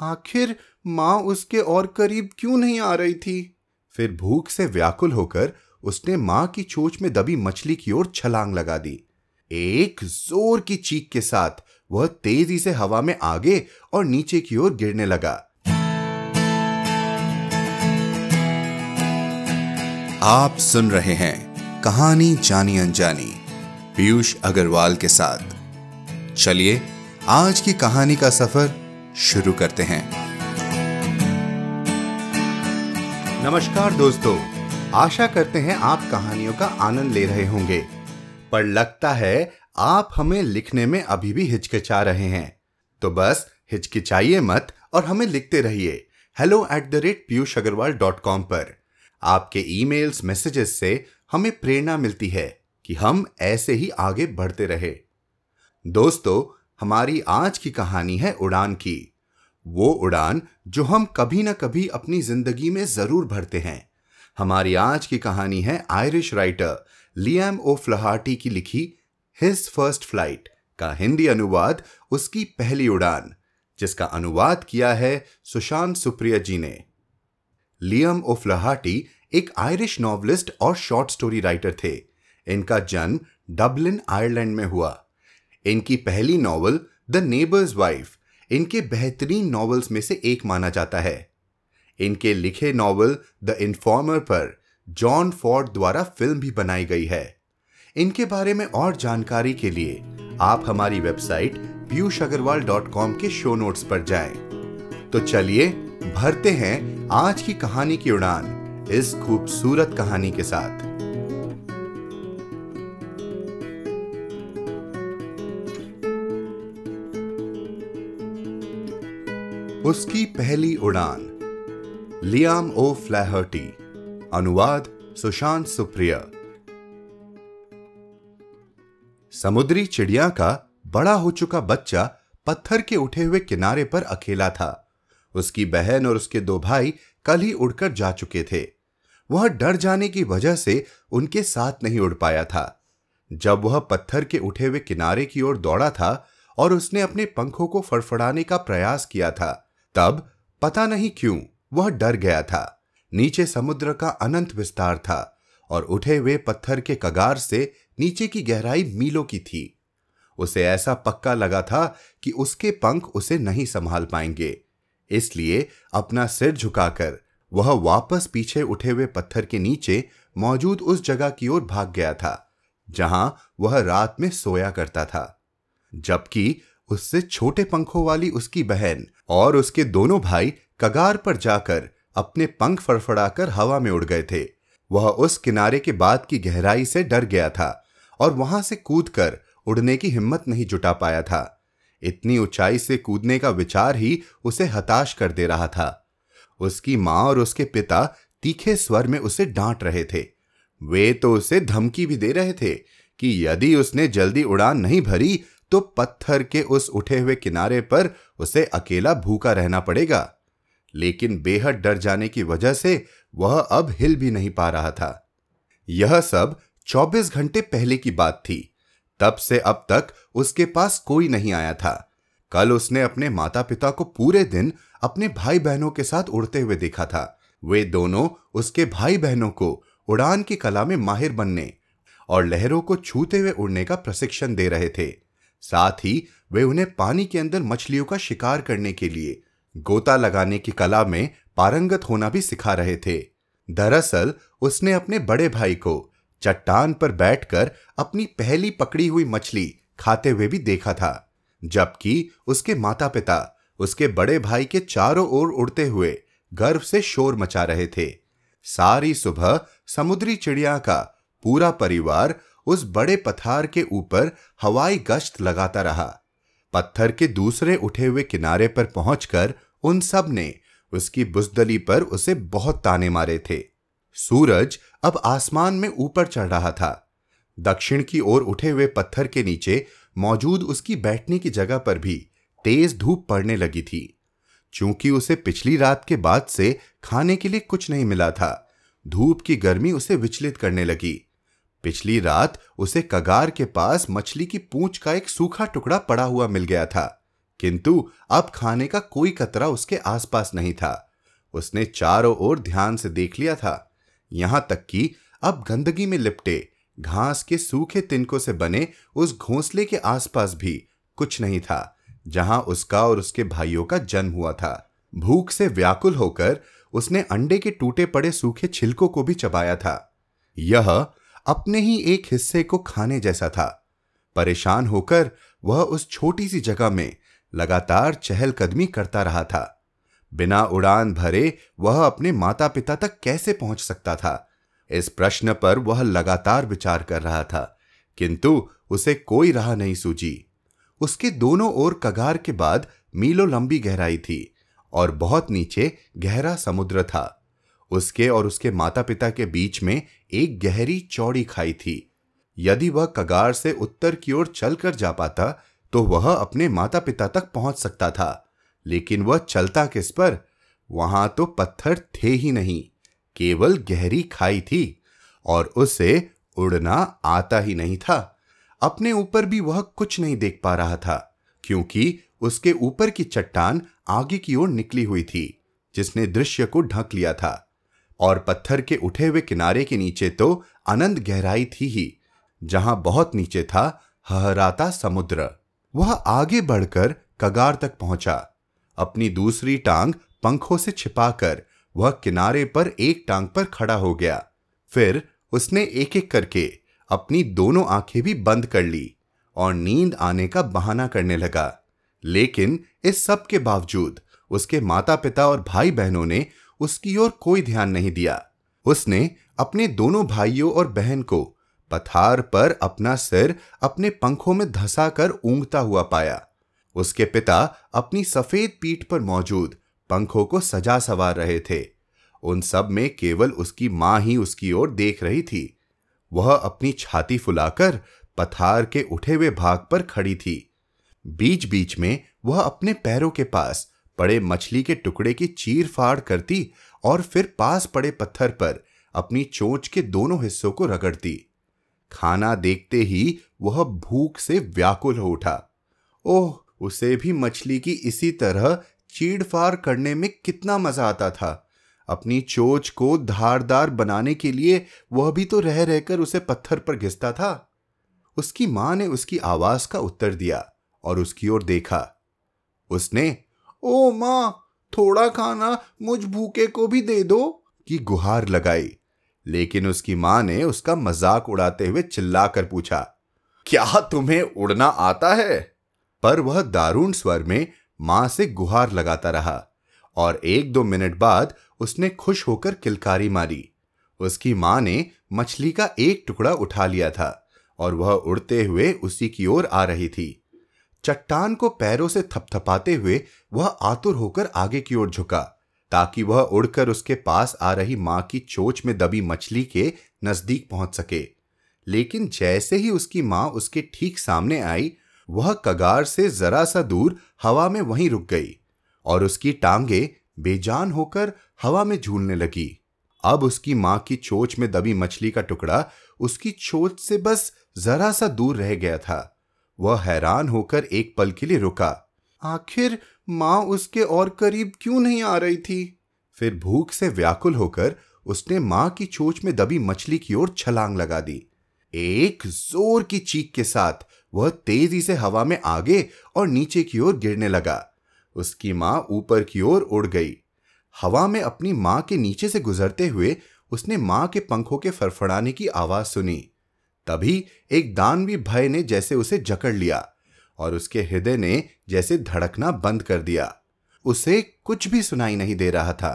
आखिर माँ उसके और करीब क्यों नहीं आ रही थी? फिर भूख से व्याकुल होकर उसने माँ की चोच में दबी मछली की ओर छलांग लगा दी। एक ज़ोर की चीख के साथ वह तेज़ी से हवा में आगे और नीचे की ओर गिरने लगा। आप सुन रहे हैं कहानी जानी अनजानी, पीयूष अग्रवाल के साथ। चलिए, आज की कहानी का सफ़र शुरू करते हैं। नमस्कार दोस्तों, आशा करते हैं आप कहानियों का आनंद ले रहे होंगे। पर लगता है आप हमें लिखने में अभी भी हिचकिचा रहे हैं। तो बस हिचकिचाइए मत और हमें लिखते रहिए। Hello at the rate Piyush Agarwal dot com पर। आपके ईमेल्स मैसेजेस से हमें प्रेरणा मिलती है कि हम ऐसे ही आगे बढ़ते रहे। दोस्तों हमारी आज की कहानी है उड़ान की। वो उड़ान जो हम कभी ना कभी अपनी ज़िंदगी में ज़रूर भरते हैं। हमारी आज की कहानी है Irish writer, Liam O Flaherty की लिखी हिज फ़र्स्ट फ़्लाइट का हिंदी अनुवाद उसकी पहली उड़ान, जिसका अनुवाद किया है सुशांत सुप्रिया जी ने। लियम ओ फ्लहार्टी एक आयरिश नॉवलिस्ट और शॉर्ट स्टोरी राइटर थे। इनका जन्म डबलिन, आयरलैंड में हुआ। इनकी पहली नॉवल, द नेबर्स वाइफ, इनके बेहतरीन नॉवेल्स में से एक माना जाता है। इनके लिखे नॉवल, द इन्फॉर्मर पर, जॉन फोर्ड द्वारा फ़िल्म भी बनाई गई है। इनके बारे में और जानकारी के लिए, आप हमारी website Piyush Agarwal dot com के शो नोट्स पर जाएँ। तो चलिए, भरते हैं आज की कहानी की उड़ान, इस खूबसूरत कहानी के साथ। उसकी पहली उड़ान, लियाम ओ फ्लैहर्टी, अनुवाद सुशांत सुप्रिया। समुद्री चिड़िया का बड़ा हो चुका बच्चा पत्थर के उठे हुए किनारे पर अकेला था। उसकी बहन और उसके दो भाई कल ही उड़कर जा चुके थे। वह डर जाने की वजह से उनके साथ नहीं उड़ पाया था। जब वह पत्थर के उठे हुए किनारे की ओर दौड़ा था और उसने अपने पंखों को फड़फड़ाने का प्रयास किया था तब पता नहीं क्यों वह डर गया था। नीचे समुद्र का अनंत विस्तार था और उठे हुए पत्थर के कगार से नीचे की गहराई मीलों की थी। उसे ऐसा पक्का लगा था कि उसके पंख उसे नहीं संभाल पाएँगे। इसलिए अपना सिर झुकाकर वह वापस पीछे उठे हुए पत्थर के नीचे मौजूद उस जगह की ओर भाग गया था, जहाँ वह रात में सोया करता था। जबकि उससे छोटे पंखों वाली उसकी बहन और उसके दोनों भाई कगार पर जाकर अपने पंख फड़फड़ाकर हवा में उड़ गए थे। वह उस किनारे के बाद की गहराई से डर गया था और वहाँ से कूदकर उड़ने की हिम्मत नहीं जुटा पाया था। इतनी ऊंचाई से कूदने का विचार ही उसे हताश कर दे रहा था। उसकी माँ और उसके पिता तीखे स्वर में उसे डांट रहे थे। वे तो उसे धमकी भी दे रहे थे कि यदि उसने जल्दी उड़ान नहीं भरी तो पत्थर के उस उठे हुए किनारे पर उसे अकेला भूखा रहना पड़ेगा। लेकिन बेहद डर जाने की वजह से वह अब हिल भी नहीं पा रहा था। यह सब 24 घंटे पहले की बात थी। तब से अब तक उसके पास कोई नहीं आया था। कल उसने अपने माता पिता को पूरे दिन अपने भाई बहनों के साथ उड़ते हुए देखा था। वे दोनों उसके भाई बहनों को उड़ान की कला में माहिर बनने और लहरों को छूते हुए उड़ने का प्रशिक्षण दे रहे थे। साथ ही वे उन्हें पानी के अंदर मछलियों का शिकार करने के लिए गोता लगाने की कला में पारंगत होना भी सिखा रहे थे। दरअसल, उसने अपने बड़े भाई को चट्टान पर बैठकर अपनी पहली पकड़ी हुई मछली खाते हुए भी देखा था, जबकि उसके माता पिता उसके बड़े भाई के चारों ओर उड़ते हुए गर्व से शोर मचा रहे थे। सारी सुबह समुद्री चिड़िया का पूरा परिवार उस बड़े पथार के ऊपर हवाई गश्त लगाता रहा। पत्थर के दूसरे उठे हुए किनारे पर पहुंचकर उन सबने उसकी बुजदली पर उसे बहुत ताने मारे थे। सूरज अब आसमान में ऊपर चढ़ रहा था। दक्षिण की ओर उठे हुए पत्थर के नीचे मौजूद उसकी बैठने की जगह पर भी तेज धूप पड़ने लगी थी। चूँकि उसे पिछली रात के बाद से खाने के लिए कुछ नहीं मिला था, धूप की गर्मी उसे विचलित करने लगी। पिछली रात उसे कगार के पास मछली की पूंछ का एक सूखा टुकड़ा पड़ा हुआ मिल गया था। किंतु अब खाने का कोई कतरा उसके आसपास नहीं था। उसने चारों ओर ध्यान से देख लिया था। यहाँ तक कि अब गंदगी में लिपटे, घास के सूखे तिनकों से बने उस घोंसले के आसपास भी कुछ नहीं था, जहाँ उसका और उसके भाइयों का जन्म हुआ था। भूख से व्याकुल होकर उसने अंडे के टूटे पड़े सूखे छिलकों को भी चबाया था। यह अपने ही एक हिस्से को खाने जैसा था। परेशान होकर वह उस छोटी सी जगह में लगातार चहलकदमी करता रहा था। बिना उड़ान भरे वह अपने माता पिता तक कैसे पहुँच सकता था? इस प्रश्न पर वह लगातार विचार कर रहा था, किंतु उसे कोई राह नहीं सूझी। उसके दोनों ओर कगार के बाद मीलों लंबी गहराई थी और बहुत नीचे गहरा समुद्र था। उसके और उसके माता पिता के बीच में एक गहरी चौड़ी खाई थी। यदि वह कगार से उत्तर की ओर चलकर जा पाता तो वह अपने माता पिता तक पहुँच सकता था। लेकिन वह चलता किस पर? वहाँ तो पत्थर थे ही नहीं, केवल गहरी खाई थी और उसे उड़ना आता ही नहीं था। अपने ऊपर भी वह कुछ नहीं देख पा रहा था, क्योंकि उसके ऊपर की चट्टान आगे की ओर निकली हुई थी, जिसने दृश्य को ढक लिया था। और पत्थर के उठे हुए किनारे के नीचे तो अनंत गहराई थी ही, जहाँ बहुत नीचे था हहराता समुद्र। वह आगे बढ़कर कगार तक पहुँचा। अपनी दूसरी टांग पंखों से छिपाकर वह किनारे पर एक टांग पर खड़ा हो गया। फिर उसने एक एक करके अपनी दोनों आँखें भी बंद कर ली और नींद आने का बहाना करने लगा। लेकिन इस सब के बावजूद उसके माता पिता और भाई बहनों ने उसकी ओर कोई ध्यान नहीं दिया। उसने अपने दोनों भाइयों और बहन को पथार पर अपना सिर अपने पंखों में धसा कर हुआ पाया। उसके पिता अपनी सफ़ेद पीठ पर मौजूद पंखों को सजा सवार रहे थे। उन सब में केवल उसकी माँ ही उसकी ओर देख रही थी। वह अपनी छाती फुलाकर पथार के उठे हुए भाग पर खड़ी थी। बीच बीच में वह अपने पैरों के पास पड़े मछली के टुकड़े की चीर फाड़ करती और फिर पास पड़े पत्थर पर अपनी चोंच के दोनों हिस्सों को रगड़ती। खाना देखते ही वह भूख से व्याकुल हो उठा। ओह, उसे भी मछली की इसी तरह चीड़फाड़ करने में कितना मज़ा आता था। अपनी चोच को धारदार बनाने के लिए वह भी तो रह रहकर उसे पत्थर पर घिसता था। उसकी माँ ने उसकी आवाज़ का उत्तर दिया और उसकी ओर देखा। उसने ओ माँ, थोड़ा खाना मुझ भूखे को भी दे दो। की गुहार लगाई। लेकिन उसकी माँ ने उसका मज़ाक उड़ाते हुए चिल्लाकर पूछा, क्या तुम्हें उड़ना आता है? पर वह दारुण स्वर में माँ से गुहार लगाता रहा और एक दो मिनट बाद उसने खुश होकर किलकारी मारी। उसकी माँ ने मछली का एक टुकड़ा उठा लिया था और वह उड़ते हुए उसी की ओर आ रही थी। चट्टान को पैरों से थपथपाते हुए वह आतुर होकर आगे की ओर झुका, ताकि वह उड़कर उसके पास आ रही माँ की चोच में दबी मछली के नज़दीक पहुँच सके। लेकिन जैसे ही उसकी माँ उसके ठीक सामने आई, वह कगार से जरा सा दूर हवा में वहीं रुक गई और उसकी टांगे बेजान होकर हवा में झूलने लगी। अब उसकी माँ की चोच में दबी मछली का टुकड़ा उसकी चोच से बस जरा सा दूर रह गया था। वह हैरान होकर एक पल के लिए रुका। आखिर माँ उसके और करीब क्यों नहीं आ रही थी? फिर भूख से व्याकुल होकर उसने माँ की चोच में दबी मछली की ओर छलांग लगा दी। एक ज़ोर की चीख के साथ वह तेज़ी से हवा में आगे और नीचे की ओर गिरने लगा। उसकी माँ ऊपर की ओर उड़ गई। हवा में अपनी माँ के नीचे से गुजरते हुए उसने माँ के पंखों के फड़फड़ाने की आवाज़ सुनी। तभी एक दानवी भय ने जैसे उसे जकड़ लिया और उसके हृदय ने जैसे धड़कना बंद कर दिया। उसे कुछ भी सुनाई नहीं दे रहा था,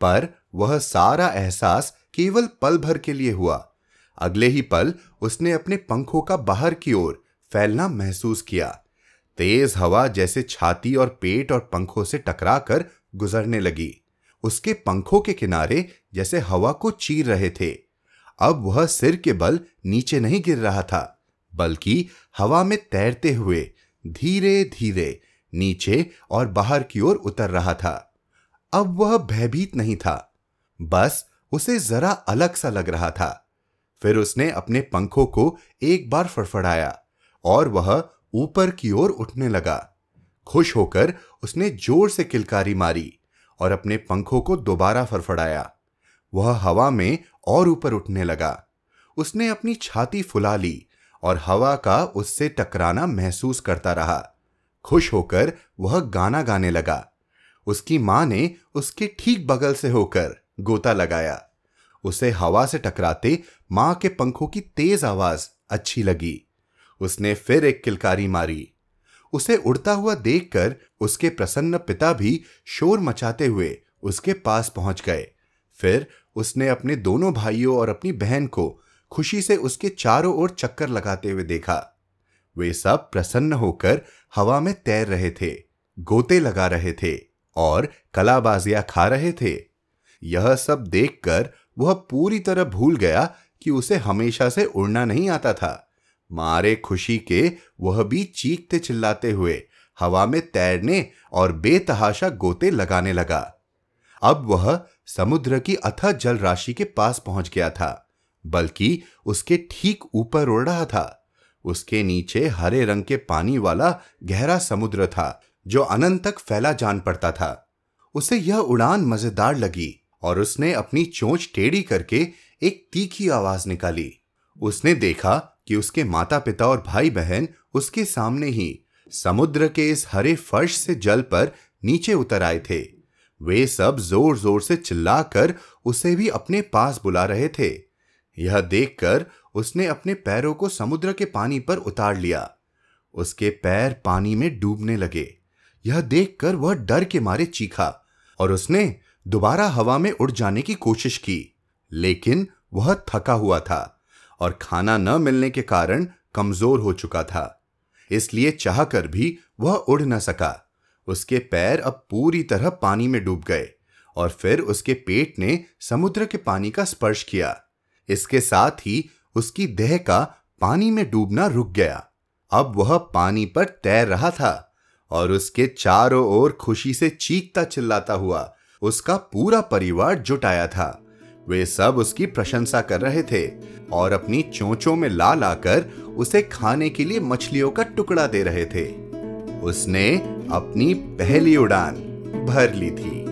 पर वह सारा एहसास केवल पल भर के लिए हुआ। अगले ही पल उसने अपने पंखों का बाहर की ओर फैलना महसूस किया। तेज हवा जैसे छाती और पेट और पंखों से टकराकर गुजरने लगी। उसके पंखों के किनारे जैसे हवा को चीर रहे थे। अब वह सिर के बल नीचे नहीं गिर रहा था, बल्कि हवा में तैरते हुए धीरे धीरे नीचे और बाहर की ओर उतर रहा था। अब वह भयभीत नहीं था, बस उसे जरा अलग सा लग रहा था। फिर उसने अपने पंखों को एक बार फड़फड़ाया और वह ऊपर की ओर उठने लगा। खुश होकर उसने ज़ोर से किलकारी मारी और अपने पंखों को दोबारा फड़फड़ाया। वह हवा में और ऊपर उठने लगा। उसने अपनी छाती फुला ली और हवा का उससे टकराना महसूस करता रहा। खुश होकर वह गाना गाने लगा। उसकी माँ ने उसके ठीक बगल से होकर गोता लगाया। उसे हवा से टकराते माँ के पंखों की तेज आवाज़ अच्छी लगी। उसने फिर एक किलकारी मारी। उसे उड़ता हुआ देखकर उसके प्रसन्न पिता भी शोर मचाते हुए उसके पास पहुँच गए। फिर उसने अपने दोनों भाइयों और अपनी बहन को खुशी से उसके चारों ओर चक्कर लगाते हुए देखा। वे सब प्रसन्न होकर हवा में तैर रहे थे, गोते लगा रहे थे और कलाबाजियाँ खा रहे थे। यह सब देखकर वह पूरी तरह भूल गया कि उसे हमेशा से उड़ना नहीं आता था। मारे खुशी के वह भी चीखते चिल्लाते हुए हवा में तैरने और बेतहाशा गोते लगाने लगा। अब वह समुद्र की अथाह जल राशि के पास पहुँच गया था, बल्कि उसके ठीक ऊपर उड़ रहा था। उसके नीचे हरे रंग के पानी वाला गहरा समुद्र था, जो अनंत तक फैला जान पड़ता था। उसे यह उड़ान मज़ेदार लगी, और उसने अपनी चोंच टेढ़ी करके एक तीखी आवाज़ निकाली। उसने देखा कि उसके माता पिता और भाई बहन उसके सामने ही समुद्र के इस हरे फर्श से जल पर नीचे उतर आए थे। वे सब ज़ोर ज़ोर से चिल्लाकर उसे भी अपने पास बुला रहे थे। यह देखकर उसने अपने पैरों को समुद्र के पानी पर उतार लिया। उसके पैर पानी में डूबने लगे। यह देखकर वह डर के मारे चीखा और उसने दोबारा हवा में उड़ जाने की कोशिश की, लेकिन वह थका हुआ था और खाना न मिलने के कारण कमज़ोर हो चुका था, इसलिए चाहकर भी वह उड़ न सका। उसके पैर अब पूरी तरह पानी में डूब गए और फिर उसके पेट ने समुद्र के पानी का स्पर्श किया। इसके साथ ही उसकी देह का पानी में डूबना रुक गया। अब वह पानी पर तैर रहा था और उसके चारों ओर खुशी से चीखता चिल्लाता हुआ उसका पूरा परिवार जुटाया था। वे सब उसकी प्रशंसा कर रहे थे और अपनी चोंचों में ला लाकर उसे खाने के लिए मछलियों का टुकड़ा दे रहे थे। उसने अपनी पहली उड़ान भर ली थी।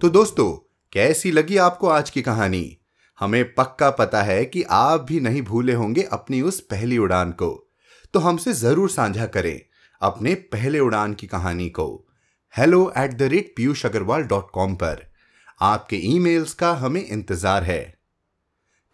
तो दोस्तों, कैसी लगी आपको आज की कहानी? हमें पक्का पता है कि आप भी नहीं भूले होंगे अपनी उस पहली उड़ान को। तो हमसे ज़रूर साझा करें अपने पहले उड़ान की कहानी को। Hello at the rate Piyush Agarwal dot com पर। आपके ईमेल्स का हमें इंतज़ार है।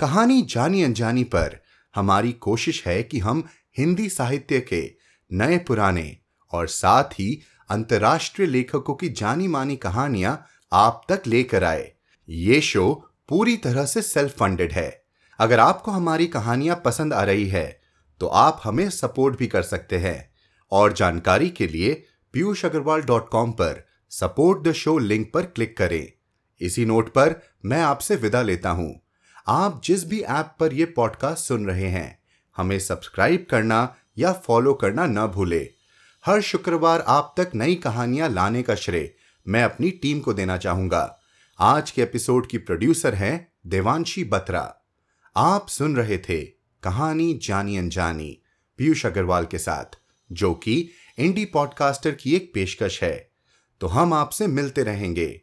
कहानी जानी अनजानी पर हमारी कोशिश है कि हम हिंदी साहित्य के नए पुराने और साथ ही अंतर्राष्ट्रीय लेखकों की जानी मानी कहानियाँ आप तक लेकर आए। ये शो पूरी तरह से सेल्फ फंडेड है। अगर आपको हमारी कहानियाँ पसंद आ रही है तो आप हमें सपोर्ट भी कर सकते हैं। और जानकारी के लिए पीयूष अग्रवाल डॉट कॉम पर सपोर्ट द शो लिंक पर क्लिक करें। इसी नोट पर मैं आपसे विदा लेता हूँ। आप जिस भी ऐप पर यह पॉडकास्ट सुन रहे हैं, हमें सब्सक्राइब करना या फॉलो करना न भूले। हर शुक्रवार आप तक नई कहानियाँ लाने का श्रेय मैं अपनी टीम को देना चाहूँगा। आज के एपिसोड की प्रोड्यूसर हैं देवांशी बत्रा। आप सुन रहे थे कहानी जानी अनजानी पीयूष अग्रवाल के साथ, जो कि इंडी पॉडकास्टर की एक पेशकश है। तो हम आपसे मिलते रहेंगे।